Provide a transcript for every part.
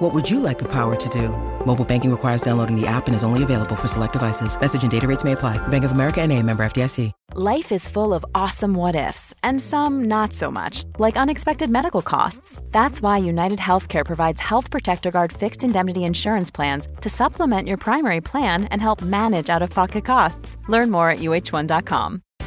What would you like the power to do? Mobile banking requires downloading the app and is only available for select devices. Message and data rates may apply. Bank of America and a member FDIC. Life is full of awesome what ifs and some not so much, like unexpected medical costs. That's why United Healthcare provides Health Protector Guard fixed indemnity insurance plans to supplement your primary plan and help manage out of pocket costs. Learn more at uh1.com.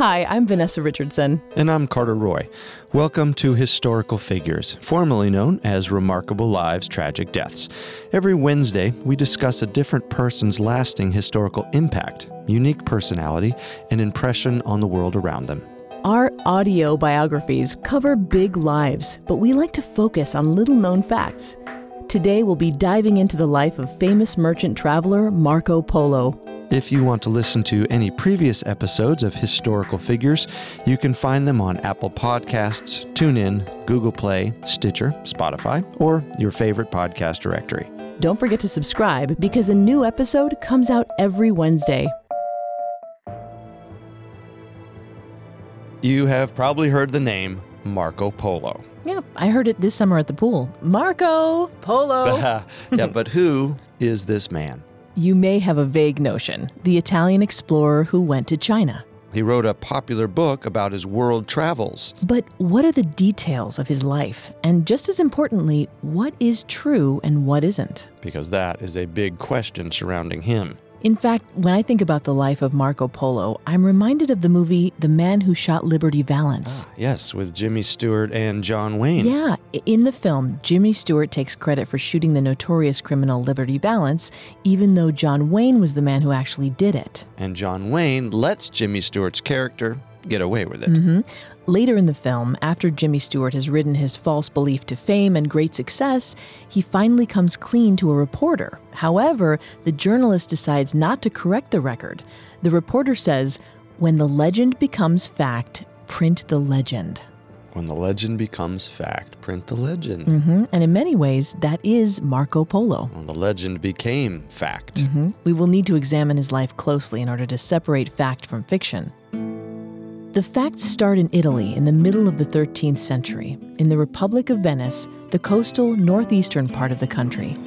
Hi, I'm Vanessa Richardson. And I'm Carter Roy. Welcome to Historical Figures, formerly known as Remarkable Lives, Tragic Deaths. Every Wednesday, we discuss a different person's lasting historical impact, unique personality, and impression on the world around them. Our audio biographies cover big lives, but we like to focus on little known facts. Today, we'll be diving into the life of famous merchant traveler Marco Polo. If you want to listen to any previous episodes of Historical Figures, you can find them on Apple Podcasts, TuneIn, Google Play, Stitcher, Spotify, or your favorite podcast directory. Don't forget to subscribe because a new episode comes out every Wednesday. You have probably heard the name Marco Polo. Yeah, I heard it this summer at the pool. Marco Polo. yeah, but who is this man? You may have a vague notion the Italian explorer who went to China. He wrote a popular book about his world travels. But what are the details of his life? And just as importantly, what is true and what isn't? Because that is a big question surrounding him. In fact, when I think about the life of Marco Polo, I'm reminded of the movie The Man Who Shot Liberty Valance. Ah, yes, with Jimmy Stewart and John Wayne. Yeah, in the film, Jimmy Stewart takes credit for shooting the notorious criminal Liberty Valance, even though John Wayne was the man who actually did it. And John Wayne lets Jimmy Stewart's character get away with it. Mm-hmm. Later in the film, after Jimmy Stewart has ridden his false belief to fame and great success, he finally comes clean to a reporter. However, the journalist decides not to correct the record. The reporter says, When the legend becomes fact, print the legend. When the legend becomes fact, print the legend. Mm-hmm. And in many ways, that is Marco Polo. Well, the legend became fact. Mm-hmm. We will need to examine his life closely in order to separate fact from fiction. The facts start in Italy in the middle of the 13th century, in the Republic of Venice, the coastal northeastern part of the country.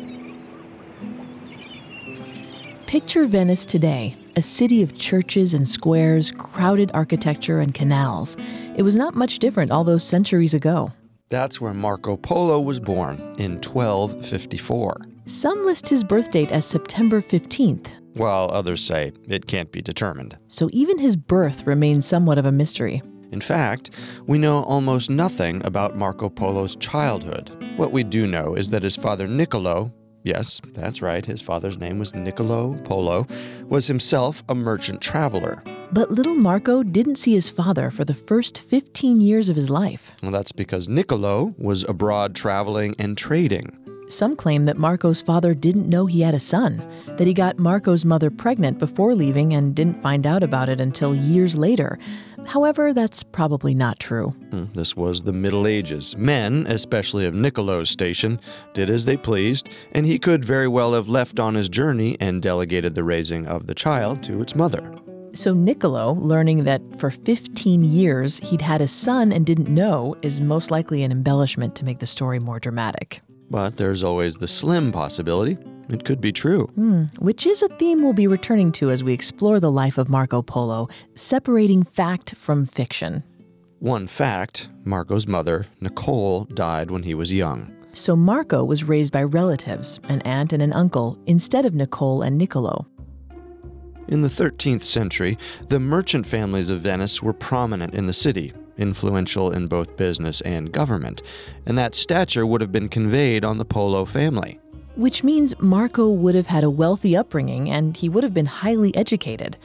Picture Venice today, a city of churches and squares, crowded architecture, and canals. It was not much different all those centuries ago. That's where Marco Polo was born in 1254. Some list his birth date as September 15th, while others say it can't be determined. So even his birth remains somewhat of a mystery. In fact, we know almost nothing about Marco Polo's childhood. What we do know is that his father Niccolo, yes, that's right, his father's name was Niccolo Polo, was himself a merchant traveler. But little Marco didn't see his father for the first 15 years of his life. Well, that's because Niccolo was abroad traveling and trading. Some claim that Marco's father didn't know he had a son, that he got Marco's mother pregnant before leaving and didn't find out about it until years later. However, that's probably not true. Hmm, this was the Middle Ages. Men, especially of Niccolo's station, did as they pleased, and he could very well have left on his journey and delegated the raising of the child to its mother. So, Niccolo, learning that for 15 years he'd had a son and didn't know, is most likely an embellishment to make the story more dramatic. But there's always the slim possibility. It could be true. Hmm, which is a theme we'll be returning to as we explore the life of Marco Polo, separating fact from fiction. One fact Marco's mother, Nicole, died when he was young. So Marco was raised by relatives, an aunt and an uncle, instead of Nicole and Niccolo. In the 13th century, the merchant families of Venice were prominent in the city, influential in both business and government, and that stature would have been conveyed on the Polo family. Which means Marco would have had a wealthy upbringing and he would have been highly educated.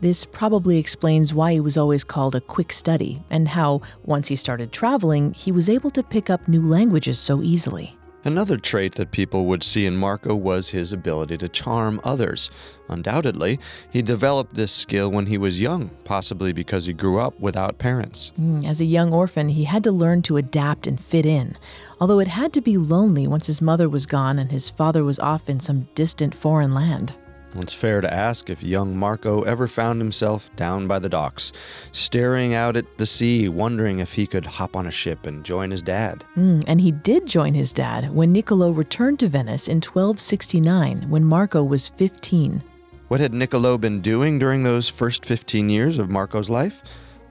This probably explains why he was always called a quick study, and how, once he started traveling, he was able to pick up new languages so easily. Another trait that people would see in Marco was his ability to charm others. Undoubtedly, he developed this skill when he was young, possibly because he grew up without parents. Mm, as a young orphan, he had to learn to adapt and fit in, although it had to be lonely once his mother was gone and his father was off in some distant foreign land. It's fair to ask if young Marco ever found himself down by the docks, staring out at the sea, wondering if he could hop on a ship and join his dad. Mm, and he did join his dad when Niccolo returned to Venice in 1269 when Marco was 15. What had Niccolo been doing during those first 15 years of Marco's life?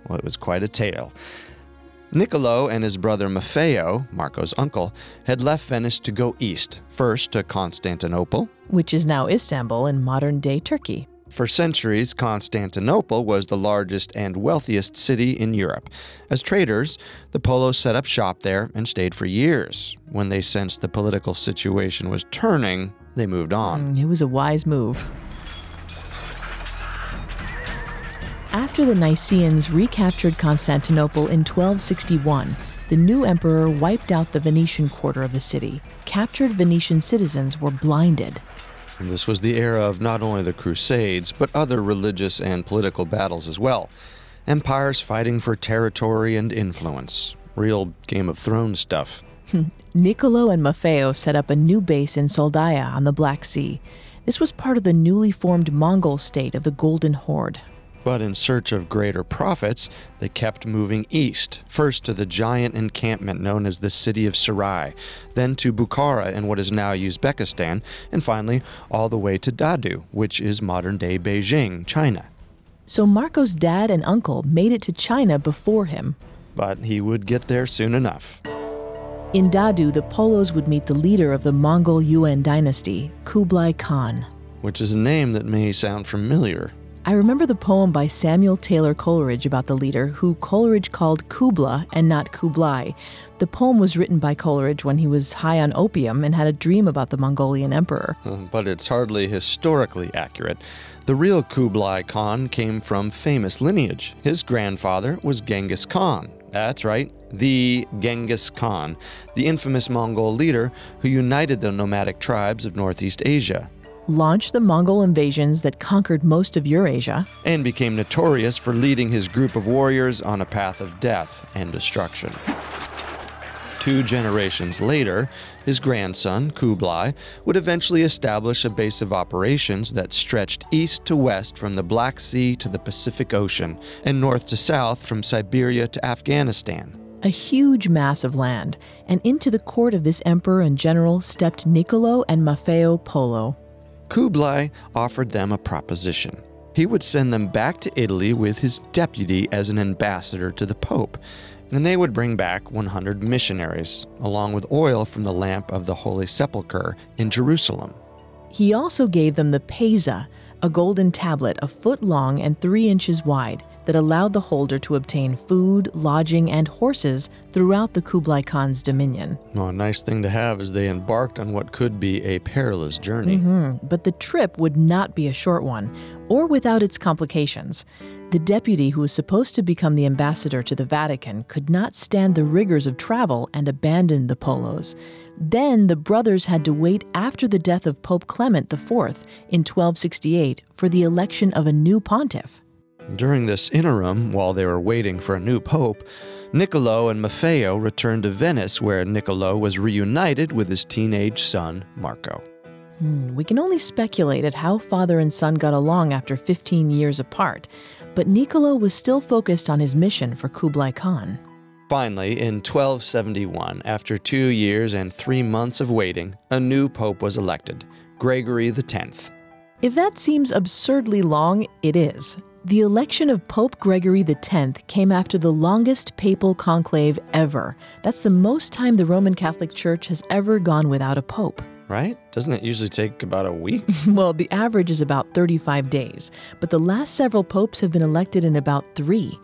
Well, it was quite a tale. Niccolo and his brother Maffeo, Marco's uncle, had left Venice to go east, first to Constantinople, which is now Istanbul in modern day Turkey. For centuries, Constantinople was the largest and wealthiest city in Europe. As traders, the Polos set up shop there and stayed for years. When they sensed the political situation was turning, they moved on. Mm, it was a wise move. After the Nicaeans recaptured Constantinople in 1261, the new emperor wiped out the Venetian quarter of the city. Captured Venetian citizens were blinded. And this was the era of not only the Crusades, but other religious and political battles as well. Empires fighting for territory and influence. Real Game of Thrones stuff. Niccolo and Maffeo set up a new base in Soldaia on the Black Sea. This was part of the newly formed Mongol state of the Golden Horde. But in search of greater profits, they kept moving east, first to the giant encampment known as the city of Sarai, then to Bukhara in what is now Uzbekistan, and finally all the way to Dadu, which is modern day Beijing, China. So Marco's dad and uncle made it to China before him. But he would get there soon enough. In Dadu, the Polos would meet the leader of the Mongol Yuan dynasty, Kublai Khan. Which is a name that may sound familiar. I remember the poem by Samuel Taylor Coleridge about the leader, who Coleridge called Kubla and not Kublai. The poem was written by Coleridge when he was high on opium and had a dream about the Mongolian emperor. Hmm, but it's hardly historically accurate. The real Kublai Khan came from famous lineage. His grandfather was Genghis Khan. That's right, the Genghis Khan, the infamous Mongol leader who united the nomadic tribes of Northeast Asia launched the Mongol invasions that conquered most of Eurasia, and became notorious for leading his group of warriors on a path of death and destruction. Two generations later, his grandson, Kublai, would eventually establish a base of operations that stretched east to west from the Black Sea to the Pacific Ocean, and north to south from Siberia to Afghanistan. A huge mass of land, and into the court of this emperor and general stepped Niccolo and Maffeo Polo, Kublai offered them a proposition. He would send them back to Italy with his deputy as an ambassador to the Pope, and they would bring back 100 missionaries, along with oil from the lamp of the Holy Sepulchre in Jerusalem. He also gave them the Pesa, a golden tablet a foot long and three inches wide that allowed the holder to obtain food, lodging, and horses throughout the Kublai Khan's dominion. Oh, a nice thing to have as they embarked on what could be a perilous journey. Mm-hmm. But the trip would not be a short one, or without its complications. The deputy who was supposed to become the ambassador to the Vatican could not stand the rigors of travel and abandoned the Polos. Then the brothers had to wait after the death of Pope Clement IV in 1268 for the election of a new pontiff. During this interim, while they were waiting for a new pope, Niccolo and Maffeo returned to Venice, where Niccolo was reunited with his teenage son, Marco. Hmm, we can only speculate at how father and son got along after 15 years apart, but Niccolo was still focused on his mission for Kublai Khan. Finally, in 1271, after two years and three months of waiting, a new pope was elected, Gregory X. If that seems absurdly long, it is. The election of Pope Gregory X came after the longest papal conclave ever. That's the most time the Roman Catholic Church has ever gone without a pope. Right? Doesn't it usually take about a week? well, the average is about 35 days, but the last several popes have been elected in about three.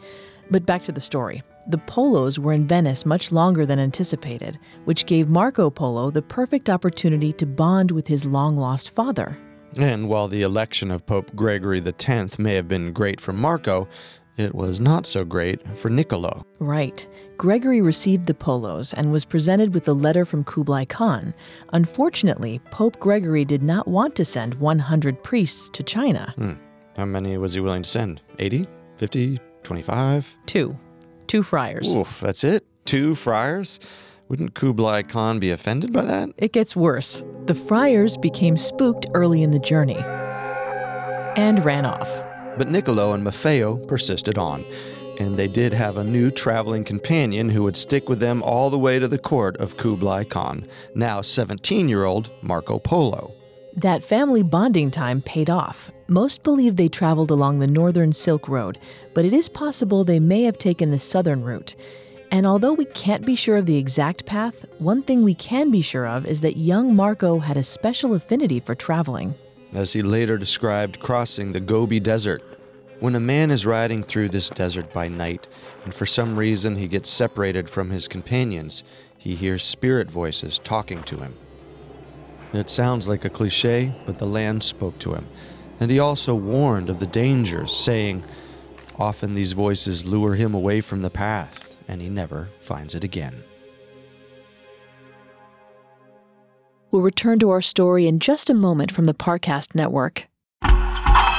But back to the story. The Polos were in Venice much longer than anticipated, which gave Marco Polo the perfect opportunity to bond with his long lost father. And while the election of Pope Gregory X may have been great for Marco, it was not so great for Niccolo. Right. Gregory received the polos and was presented with a letter from Kublai Khan. Unfortunately, Pope Gregory did not want to send 100 priests to China. Hmm. How many was he willing to send? 80? 50? 25? Two. Two friars. Oof, that's it? Two friars? Wouldn't Kublai Khan be offended by that? It gets worse. The friars became spooked early in the journey and ran off. But Niccolo and Maffeo persisted on, and they did have a new traveling companion who would stick with them all the way to the court of Kublai Khan, now 17 year old Marco Polo. That family bonding time paid off. Most believe they traveled along the northern Silk Road, but it is possible they may have taken the southern route. And although we can't be sure of the exact path, one thing we can be sure of is that young Marco had a special affinity for traveling. As he later described crossing the Gobi Desert, when a man is riding through this desert by night, and for some reason he gets separated from his companions, he hears spirit voices talking to him. It sounds like a cliche, but the land spoke to him, and he also warned of the dangers, saying, Often these voices lure him away from the path and he never finds it again. We'll return to our story in just a moment from the Parcast Network.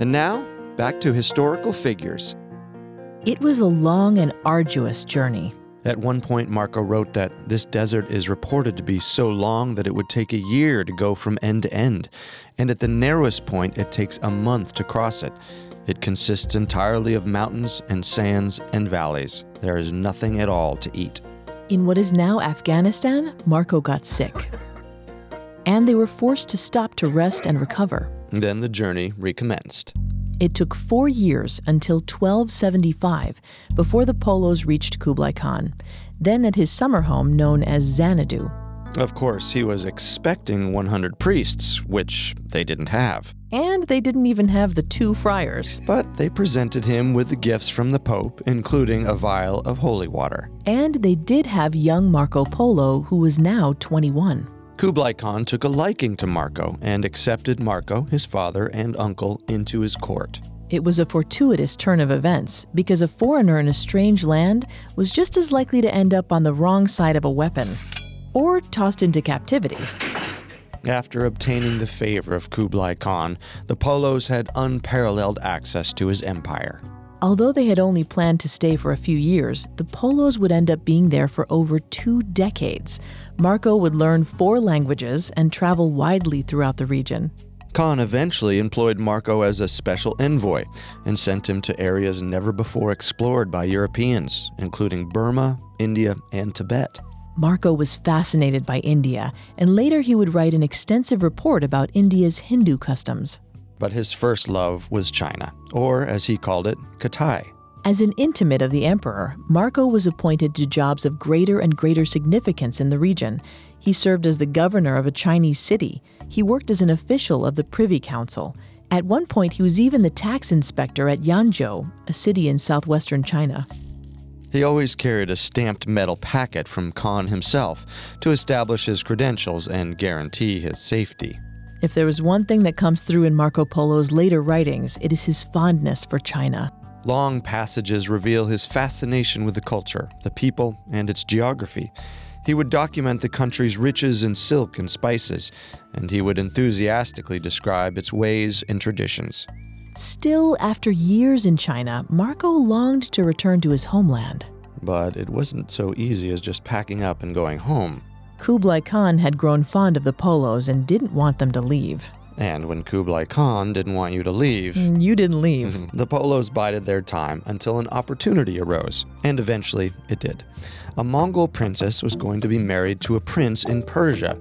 And now, back to historical figures. It was a long and arduous journey. At one point, Marco wrote that this desert is reported to be so long that it would take a year to go from end to end, and at the narrowest point, it takes a month to cross it. It consists entirely of mountains and sands and valleys. There is nothing at all to eat. In what is now Afghanistan, Marco got sick. And they were forced to stop to rest and recover. Then the journey recommenced. It took four years until 1275 before the Polos reached Kublai Khan, then at his summer home known as Xanadu. Of course, he was expecting 100 priests, which they didn't have. And they didn't even have the two friars. But they presented him with the gifts from the Pope, including a vial of holy water. And they did have young Marco Polo, who was now 21. Kublai Khan took a liking to Marco and accepted Marco, his father and uncle, into his court. It was a fortuitous turn of events because a foreigner in a strange land was just as likely to end up on the wrong side of a weapon or tossed into captivity. After obtaining the favor of Kublai Khan, the Polos had unparalleled access to his empire. Although they had only planned to stay for a few years, the Polos would end up being there for over two decades. Marco would learn four languages and travel widely throughout the region. Khan eventually employed Marco as a special envoy and sent him to areas never before explored by Europeans, including Burma, India, and Tibet. Marco was fascinated by India, and later he would write an extensive report about India's Hindu customs. But his first love was China, or as he called it, Kitai. As an intimate of the emperor, Marco was appointed to jobs of greater and greater significance in the region. He served as the governor of a Chinese city. He worked as an official of the Privy Council. At one point, he was even the tax inspector at Yanzhou, a city in southwestern China. He always carried a stamped metal packet from Khan himself to establish his credentials and guarantee his safety. If there is one thing that comes through in Marco Polo's later writings, it is his fondness for China. Long passages reveal his fascination with the culture, the people, and its geography. He would document the country's riches in silk and spices, and he would enthusiastically describe its ways and traditions. Still, after years in China, Marco longed to return to his homeland. But it wasn't so easy as just packing up and going home. Kublai Khan had grown fond of the Polos and didn't want them to leave. And when Kublai Khan didn't want you to leave, mm, you didn't leave. the Polos bided their time until an opportunity arose, and eventually it did. A Mongol princess was going to be married to a prince in Persia.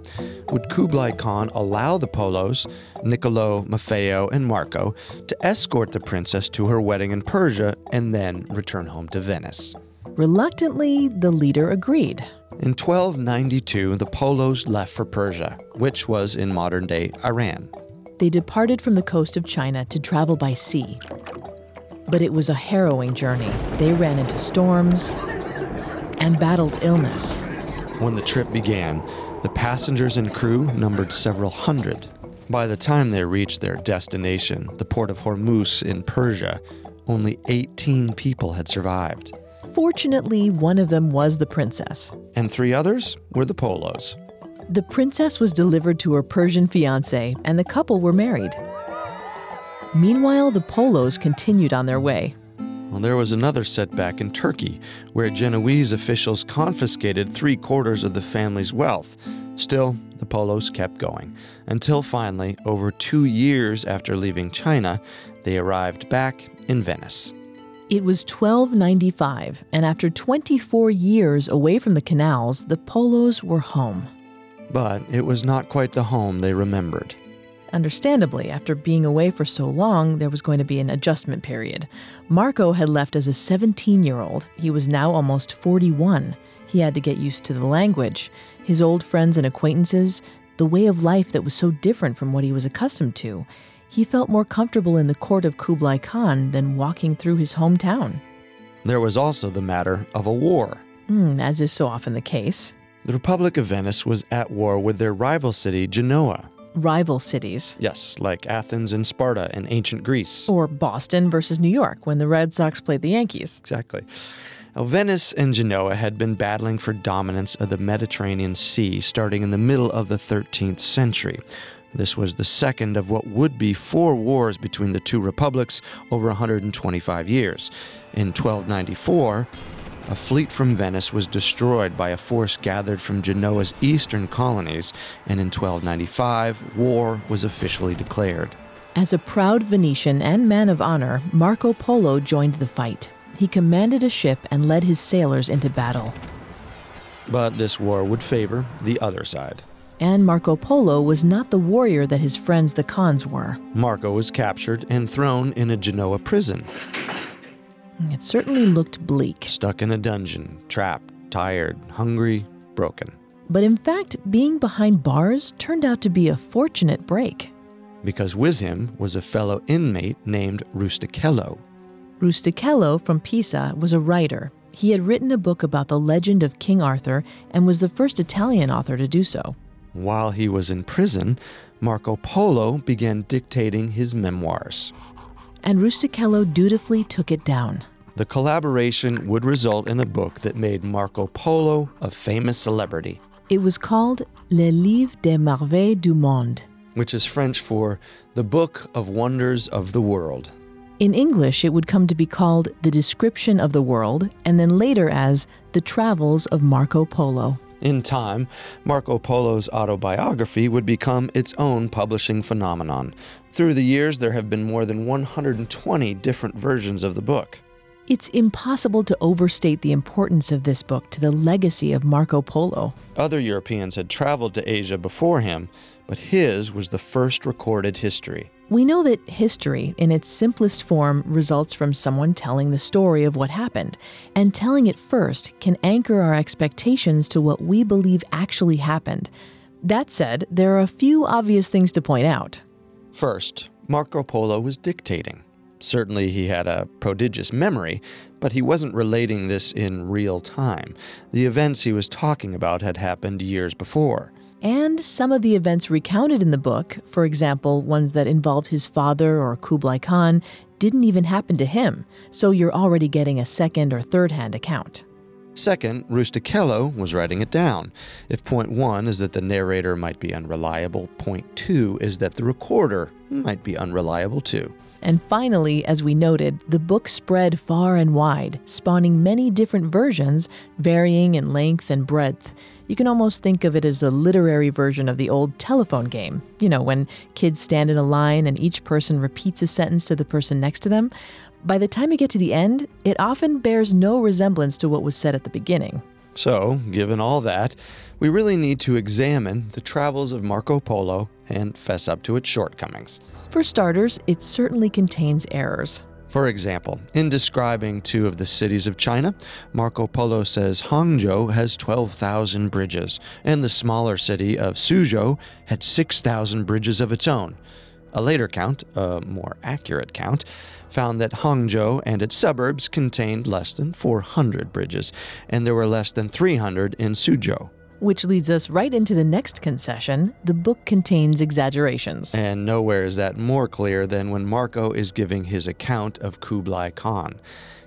Would Kublai Khan allow the Polos, Niccolo, Maffeo, and Marco, to escort the princess to her wedding in Persia and then return home to Venice? Reluctantly, the leader agreed. In 1292, the Polos left for Persia, which was in modern day Iran. They departed from the coast of China to travel by sea. But it was a harrowing journey. They ran into storms and battled illness. When the trip began, the passengers and crew numbered several hundred. By the time they reached their destination, the port of Hormuz in Persia, only 18 people had survived. Fortunately, one of them was the princess. And three others were the Polos. The princess was delivered to her Persian fiance, and the couple were married. Meanwhile, the Polos continued on their way. Well, there was another setback in Turkey, where Genoese officials confiscated three quarters of the family's wealth. Still, the Polos kept going, until finally, over two years after leaving China, they arrived back in Venice. It was 1295, and after 24 years away from the canals, the Polos were home. But it was not quite the home they remembered. Understandably, after being away for so long, there was going to be an adjustment period. Marco had left as a 17 year old. He was now almost 41. He had to get used to the language, his old friends and acquaintances, the way of life that was so different from what he was accustomed to. He felt more comfortable in the court of Kublai Khan than walking through his hometown. There was also the matter of a war. Mm, as is so often the case. The Republic of Venice was at war with their rival city, Genoa. Rival cities. Yes, like Athens and Sparta in ancient Greece. Or Boston versus New York when the Red Sox played the Yankees. Exactly. Now, Venice and Genoa had been battling for dominance of the Mediterranean Sea starting in the middle of the 13th century. This was the second of what would be four wars between the two republics over 125 years. In 1294, a fleet from Venice was destroyed by a force gathered from Genoa's eastern colonies, and in 1295, war was officially declared. As a proud Venetian and man of honor, Marco Polo joined the fight. He commanded a ship and led his sailors into battle. But this war would favor the other side. And Marco Polo was not the warrior that his friends the Khans were. Marco was captured and thrown in a Genoa prison. It certainly looked bleak. Stuck in a dungeon, trapped, tired, hungry, broken. But in fact, being behind bars turned out to be a fortunate break. Because with him was a fellow inmate named Rustichello. Rustichello from Pisa was a writer. He had written a book about the legend of King Arthur and was the first Italian author to do so. While he was in prison, Marco Polo began dictating his memoirs. And Rustichello dutifully took it down. The collaboration would result in a book that made Marco Polo a famous celebrity. It was called Le Livre des Merveilles du Monde, which is French for the Book of Wonders of the World. In English, it would come to be called The Description of the World, and then later as The Travels of Marco Polo. In time, Marco Polo's autobiography would become its own publishing phenomenon. Through the years, there have been more than 120 different versions of the book. It's impossible to overstate the importance of this book to the legacy of Marco Polo. Other Europeans had traveled to Asia before him, but his was the first recorded history. We know that history, in its simplest form, results from someone telling the story of what happened, and telling it first can anchor our expectations to what we believe actually happened. That said, there are a few obvious things to point out. First, Marco Polo was dictating. Certainly, he had a prodigious memory, but he wasn't relating this in real time. The events he was talking about had happened years before. And some of the events recounted in the book, for example, ones that involved his father or Kublai Khan, didn't even happen to him, so you're already getting a second or third hand account. Second, Rustichello was writing it down. If point one is that the narrator might be unreliable, point two is that the recorder might be unreliable too. And finally, as we noted, the book spread far and wide, spawning many different versions, varying in length and breadth. You can almost think of it as a literary version of the old telephone game. You know, when kids stand in a line and each person repeats a sentence to the person next to them. By the time you get to the end, it often bears no resemblance to what was said at the beginning. So, given all that, we really need to examine the travels of Marco Polo and fess up to its shortcomings. For starters, it certainly contains errors. For example, in describing two of the cities of China, Marco Polo says Hangzhou has 12,000 bridges, and the smaller city of Suzhou had 6,000 bridges of its own. A later count, a more accurate count, found that Hangzhou and its suburbs contained less than 400 bridges, and there were less than 300 in Suzhou. Which leads us right into the next concession the book contains exaggerations. And nowhere is that more clear than when Marco is giving his account of Kublai Khan.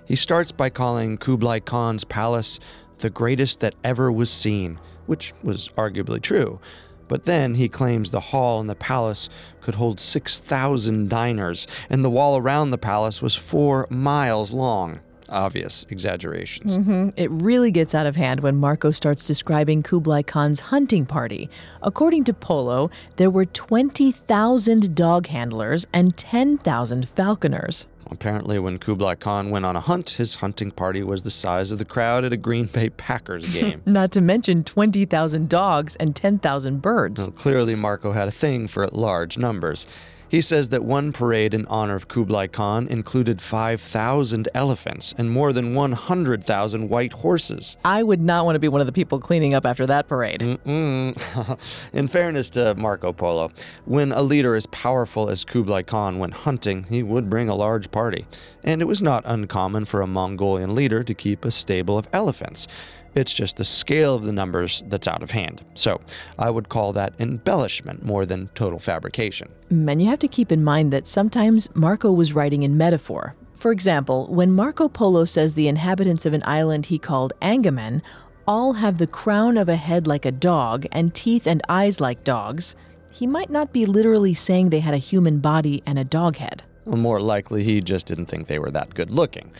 He starts by calling Kublai Khan's palace the greatest that ever was seen, which was arguably true. But then he claims the hall in the palace could hold 6,000 diners, and the wall around the palace was four miles long obvious exaggerations. Mm-hmm. It really gets out of hand when Marco starts describing Kublai Khan's hunting party. According to Polo, there were 20,000 dog handlers and 10,000 falconers. Apparently, when Kublai Khan went on a hunt, his hunting party was the size of the crowd at a Green Bay Packers game. Not to mention 20,000 dogs and 10,000 birds. Well, clearly, Marco had a thing for large numbers. He says that one parade in honor of Kublai Khan included 5,000 elephants and more than 100,000 white horses. I would not want to be one of the people cleaning up after that parade. in fairness to Marco Polo, when a leader as powerful as Kublai Khan went hunting, he would bring a large party. And it was not uncommon for a Mongolian leader to keep a stable of elephants. It's just the scale of the numbers that's out of hand. So I would call that embellishment more than total fabrication. And you have to keep in mind that sometimes Marco was writing in metaphor. For example, when Marco Polo says the inhabitants of an island he called Angaman all have the crown of a head like a dog and teeth and eyes like dogs, he might not be literally saying they had a human body and a dog head. More likely, he just didn't think they were that good looking.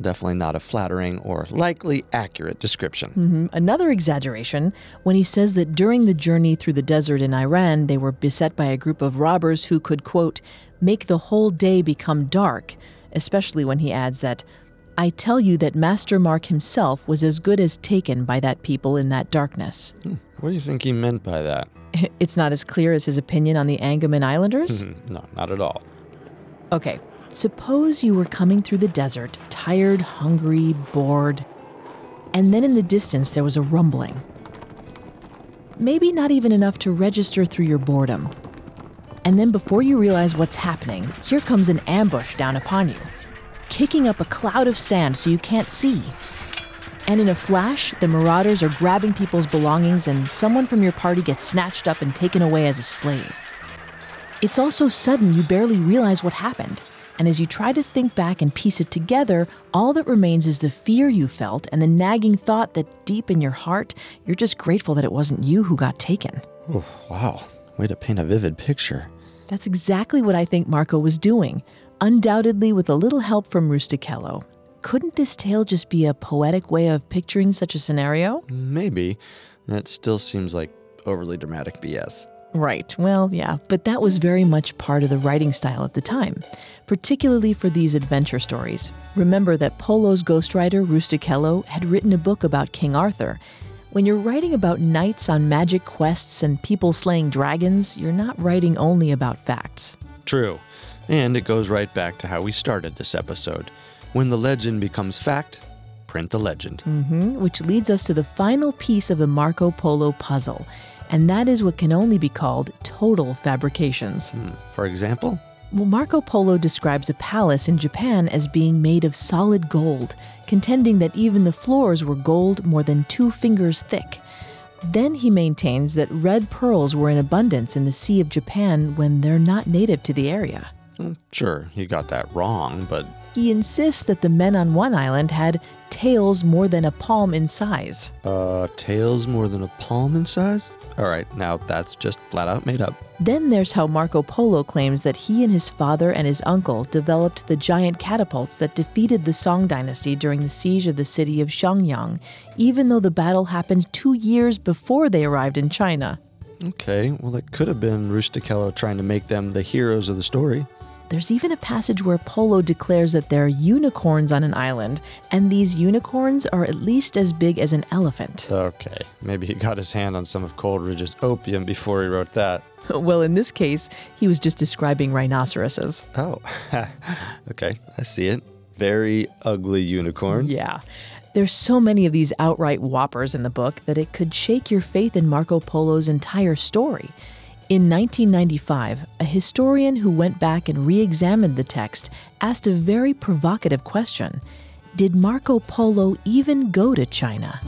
Definitely not a flattering or likely accurate description. Mm-hmm. Another exaggeration when he says that during the journey through the desert in Iran, they were beset by a group of robbers who could, quote, make the whole day become dark, especially when he adds that, I tell you that Master Mark himself was as good as taken by that people in that darkness. Hmm. What do you think he meant by that? It's not as clear as his opinion on the Angaman Islanders? no, not at all. Okay, suppose you were coming through the desert, tired, hungry, bored, and then in the distance there was a rumbling. Maybe not even enough to register through your boredom. And then before you realize what's happening, here comes an ambush down upon you, kicking up a cloud of sand so you can't see. And in a flash, the marauders are grabbing people's belongings, and someone from your party gets snatched up and taken away as a slave. It's all so sudden you barely realize what happened. And as you try to think back and piece it together, all that remains is the fear you felt and the nagging thought that deep in your heart, you're just grateful that it wasn't you who got taken. Oh, wow. Way to paint a vivid picture. That's exactly what I think Marco was doing, undoubtedly with a little help from Rustichello. Couldn't this tale just be a poetic way of picturing such a scenario? Maybe. That still seems like overly dramatic BS. Right. Well, yeah, but that was very much part of the writing style at the time, particularly for these adventure stories. Remember that Polo's ghostwriter, Rustichello, had written a book about King Arthur. When you're writing about knights on magic quests and people slaying dragons, you're not writing only about facts. True. And it goes right back to how we started this episode. When the legend becomes fact, print the legend. Mm-hmm, which leads us to the final piece of the Marco Polo puzzle and that is what can only be called total fabrications. Hmm. For example? Well, Marco Polo describes a palace in Japan as being made of solid gold, contending that even the floors were gold more than two fingers thick. Then he maintains that red pearls were in abundance in the Sea of Japan when they're not native to the area. Sure, he got that wrong, but He insists that the men on one island had tails more than a palm in size. uh, tails more than a palm in size? All right, now that's just flat out made up. Then there's how Marco Polo claims that he and his father and his uncle developed the giant catapults that defeated the Song dynasty during the siege of the city of Xiangyang, even though the battle happened two years before they arrived in China. Okay, well, it could have been Rustichello trying to make them the heroes of the story. There's even a passage where Polo declares that there are unicorns on an island, and these unicorns are at least as big as an elephant. Okay, maybe he got his hand on some of Coleridge's opium before he wrote that. well, in this case, he was just describing rhinoceroses. Oh, okay, I see it. Very ugly unicorns. Yeah. There's so many of these outright whoppers in the book that it could shake your faith in Marco Polo's entire story. In 1995, a historian who went back and re examined the text asked a very provocative question Did Marco Polo even go to China?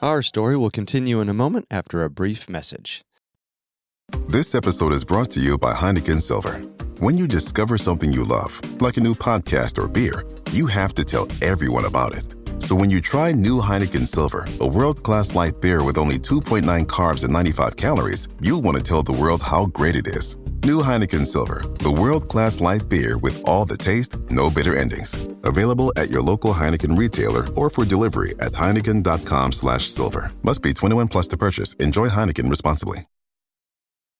Our story will continue in a moment after a brief message. This episode is brought to you by Heineken Silver. When you discover something you love, like a new podcast or beer, you have to tell everyone about it. So when you try new Heineken Silver, a world class light beer with only 2.9 carbs and 95 calories, you'll want to tell the world how great it is. New Heineken Silver, the world class light beer with all the taste, no bitter endings. Available at your local Heineken retailer or for delivery at heineken.com/silver. Must be 21 plus to purchase. Enjoy Heineken responsibly.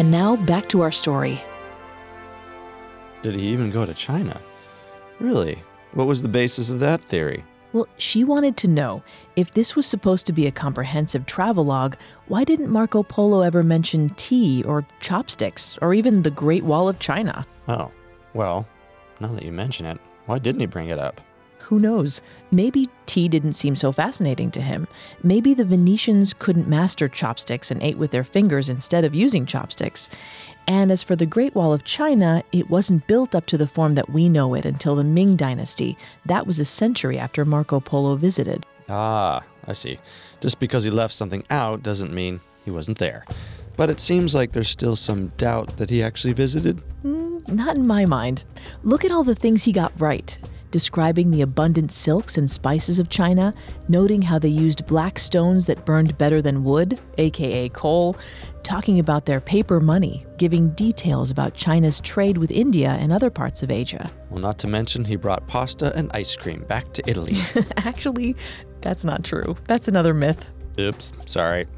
And now back to our story. Did he even go to China? Really? What was the basis of that theory? Well, she wanted to know if this was supposed to be a comprehensive travelogue, why didn't Marco Polo ever mention tea or chopsticks or even the Great Wall of China? Oh, well, now that you mention it, why didn't he bring it up? Who knows? Maybe tea didn't seem so fascinating to him. Maybe the Venetians couldn't master chopsticks and ate with their fingers instead of using chopsticks. And as for the Great Wall of China, it wasn't built up to the form that we know it until the Ming Dynasty. That was a century after Marco Polo visited. Ah, I see. Just because he left something out doesn't mean he wasn't there. But it seems like there's still some doubt that he actually visited. Not in my mind. Look at all the things he got right. Describing the abundant silks and spices of China, noting how they used black stones that burned better than wood, aka coal, talking about their paper money, giving details about China's trade with India and other parts of Asia. Well, not to mention he brought pasta and ice cream back to Italy. Actually, that's not true. That's another myth. Oops, sorry.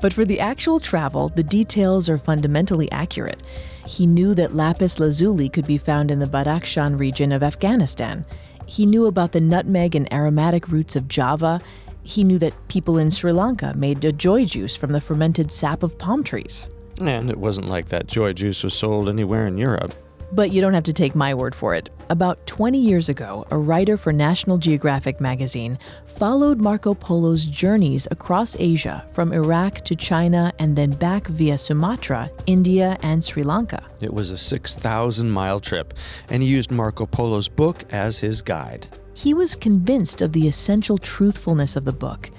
But for the actual travel, the details are fundamentally accurate. He knew that lapis lazuli could be found in the Badakhshan region of Afghanistan. He knew about the nutmeg and aromatic roots of Java. He knew that people in Sri Lanka made a joy juice from the fermented sap of palm trees. And it wasn't like that joy juice was sold anywhere in Europe. But you don't have to take my word for it. About 20 years ago, a writer for National Geographic magazine followed Marco Polo's journeys across Asia from Iraq to China and then back via Sumatra, India, and Sri Lanka. It was a 6,000 mile trip, and he used Marco Polo's book as his guide. He was convinced of the essential truthfulness of the book.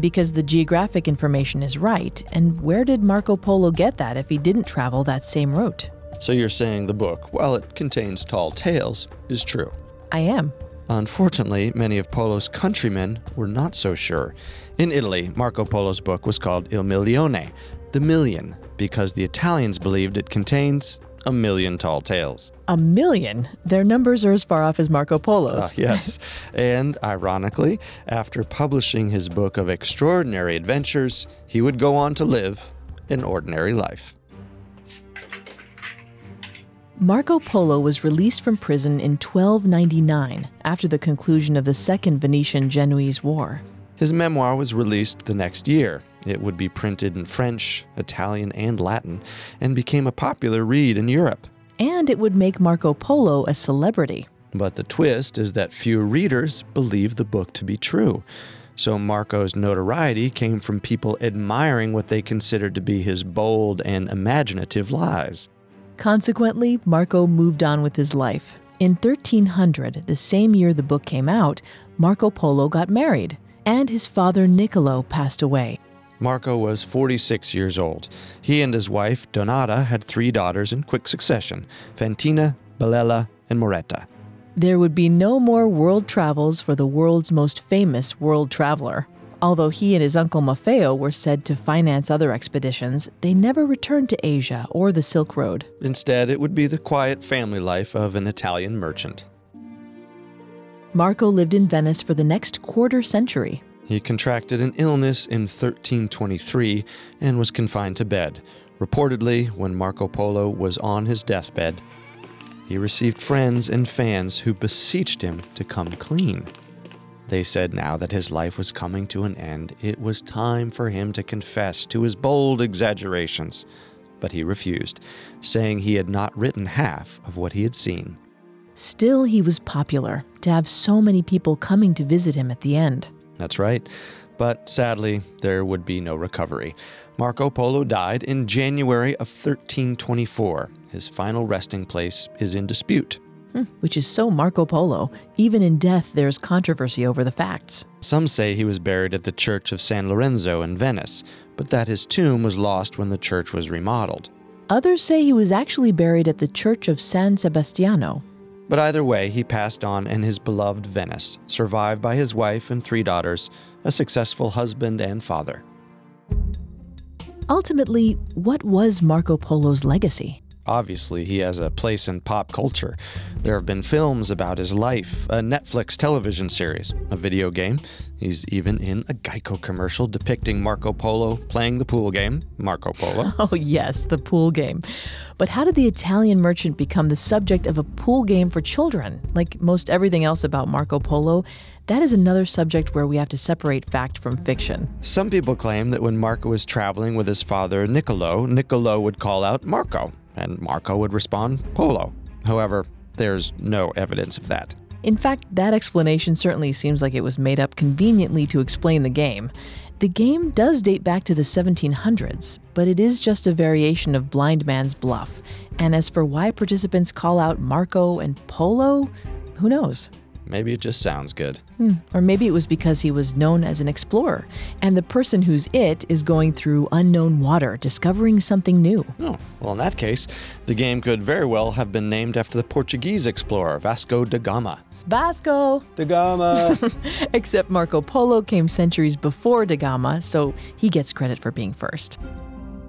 Because the geographic information is right, and where did Marco Polo get that if he didn't travel that same route? So you're saying the book, while it contains tall tales, is true. I am. Unfortunately, many of Polo's countrymen were not so sure. In Italy, Marco Polo's book was called Il Milione, the million, because the Italians believed it contains a million tall tales. A million? Their numbers are as far off as Marco Polo's. Ah, yes. and ironically, after publishing his book of extraordinary adventures, he would go on to live an ordinary life. Marco Polo was released from prison in 1299 after the conclusion of the Second Venetian Genoese War. His memoir was released the next year. It would be printed in French, Italian, and Latin, and became a popular read in Europe. And it would make Marco Polo a celebrity. But the twist is that few readers believed the book to be true. So Marco's notoriety came from people admiring what they considered to be his bold and imaginative lies. Consequently, Marco moved on with his life. In 1300, the same year the book came out, Marco Polo got married, and his father Niccolo passed away. Marco was 46 years old. He and his wife, Donata, had three daughters in quick succession Fantina, Bellella, and Moretta. There would be no more world travels for the world's most famous world traveler. Although he and his uncle Maffeo were said to finance other expeditions, they never returned to Asia or the Silk Road. Instead, it would be the quiet family life of an Italian merchant. Marco lived in Venice for the next quarter century. He contracted an illness in 1323 and was confined to bed. Reportedly, when Marco Polo was on his deathbed, he received friends and fans who beseeched him to come clean. They said now that his life was coming to an end, it was time for him to confess to his bold exaggerations. But he refused, saying he had not written half of what he had seen. Still, he was popular to have so many people coming to visit him at the end. That's right. But sadly, there would be no recovery. Marco Polo died in January of 1324. His final resting place is in dispute. Which is so Marco Polo. Even in death, there's controversy over the facts. Some say he was buried at the Church of San Lorenzo in Venice, but that his tomb was lost when the church was remodeled. Others say he was actually buried at the Church of San Sebastiano. But either way, he passed on in his beloved Venice, survived by his wife and three daughters, a successful husband and father. Ultimately, what was Marco Polo's legacy? Obviously, he has a place in pop culture. There have been films about his life, a Netflix television series, a video game. He's even in a Geico commercial depicting Marco Polo playing the pool game, Marco Polo. Oh, yes, the pool game. But how did the Italian merchant become the subject of a pool game for children? Like most everything else about Marco Polo, that is another subject where we have to separate fact from fiction. Some people claim that when Marco was traveling with his father Niccolo, Niccolo would call out Marco, and Marco would respond Polo. However, there's no evidence of that. In fact, that explanation certainly seems like it was made up conveniently to explain the game. The game does date back to the 1700s, but it is just a variation of Blind Man's Bluff. And as for why participants call out Marco and Polo, who knows? Maybe it just sounds good. Hmm. Or maybe it was because he was known as an explorer, and the person who's it is going through unknown water, discovering something new. Oh, well, in that case, the game could very well have been named after the Portuguese explorer Vasco da Gama. Vasco da Gama! Except Marco Polo came centuries before da Gama, so he gets credit for being first.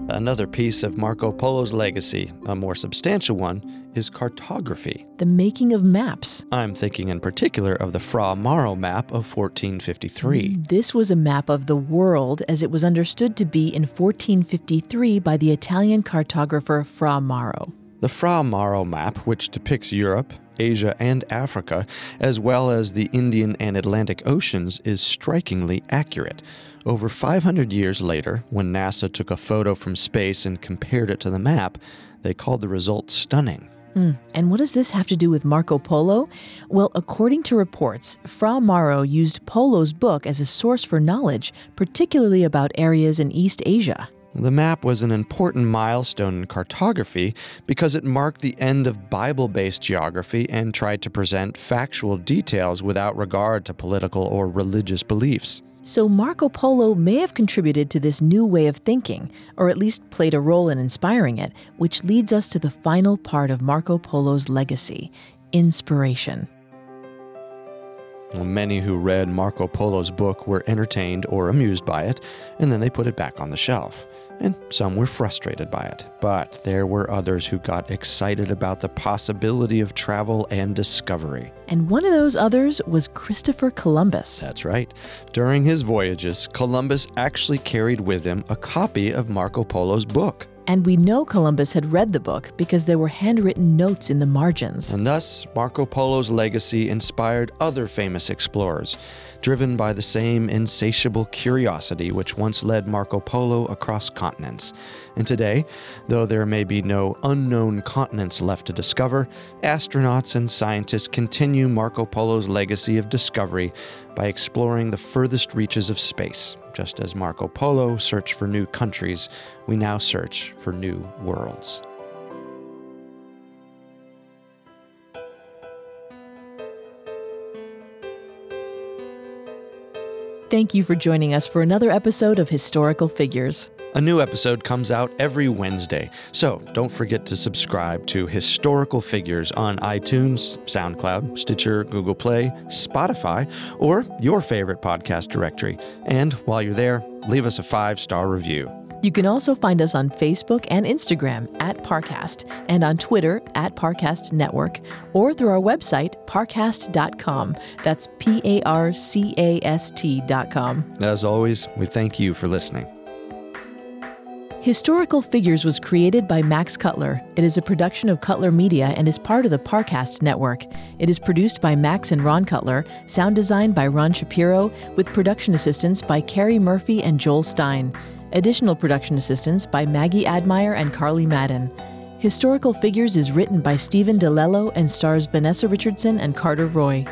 Another piece of Marco Polo's legacy, a more substantial one, is cartography. The making of maps. I'm thinking in particular of the Fra Mauro map of 1453. This was a map of the world as it was understood to be in 1453 by the Italian cartographer Fra Mauro. The Fra Mauro map, which depicts Europe, Asia, and Africa, as well as the Indian and Atlantic Oceans, is strikingly accurate. Over 500 years later, when NASA took a photo from space and compared it to the map, they called the result stunning. Mm. And what does this have to do with Marco Polo? Well, according to reports, Fra Mauro used Polo's book as a source for knowledge, particularly about areas in East Asia. The map was an important milestone in cartography because it marked the end of Bible based geography and tried to present factual details without regard to political or religious beliefs. So Marco Polo may have contributed to this new way of thinking, or at least played a role in inspiring it, which leads us to the final part of Marco Polo's legacy inspiration. Many who read Marco Polo's book were entertained or amused by it, and then they put it back on the shelf and some were frustrated by it. But there were others who got excited about the possibility of travel and discovery. And one of those others was Christopher Columbus. That's right. During his voyages, Columbus actually carried with him a copy of Marco Polo's book. And we know Columbus had read the book because there were handwritten notes in the margins. And thus, Marco Polo's legacy inspired other famous explorers, driven by the same insatiable curiosity which once led Marco Polo across continents. And today, though there may be no unknown continents left to discover, astronauts and scientists continue Marco Polo's legacy of discovery by exploring the furthest reaches of space. Just as Marco Polo searched for new countries, we now search for new worlds. Thank you for joining us for another episode of Historical Figures. A new episode comes out every Wednesday, so don't forget to subscribe to Historical Figures on iTunes, SoundCloud, Stitcher, Google Play, Spotify, or your favorite podcast directory. And while you're there, leave us a five star review. You can also find us on Facebook and Instagram at Parcast and on Twitter at Parcast Network or through our website, parcast.com. That's P A R C A S T.com. As always, we thank you for listening. Historical Figures was created by Max Cutler. It is a production of Cutler Media and is part of the Parcast network. It is produced by Max and Ron Cutler, sound design by Ron Shapiro, with production assistance by Carrie Murphy and Joel Stein. Additional production assistance by Maggie Admire and Carly Madden. Historical Figures is written by Stephen DeLello and stars Vanessa Richardson and Carter Roy.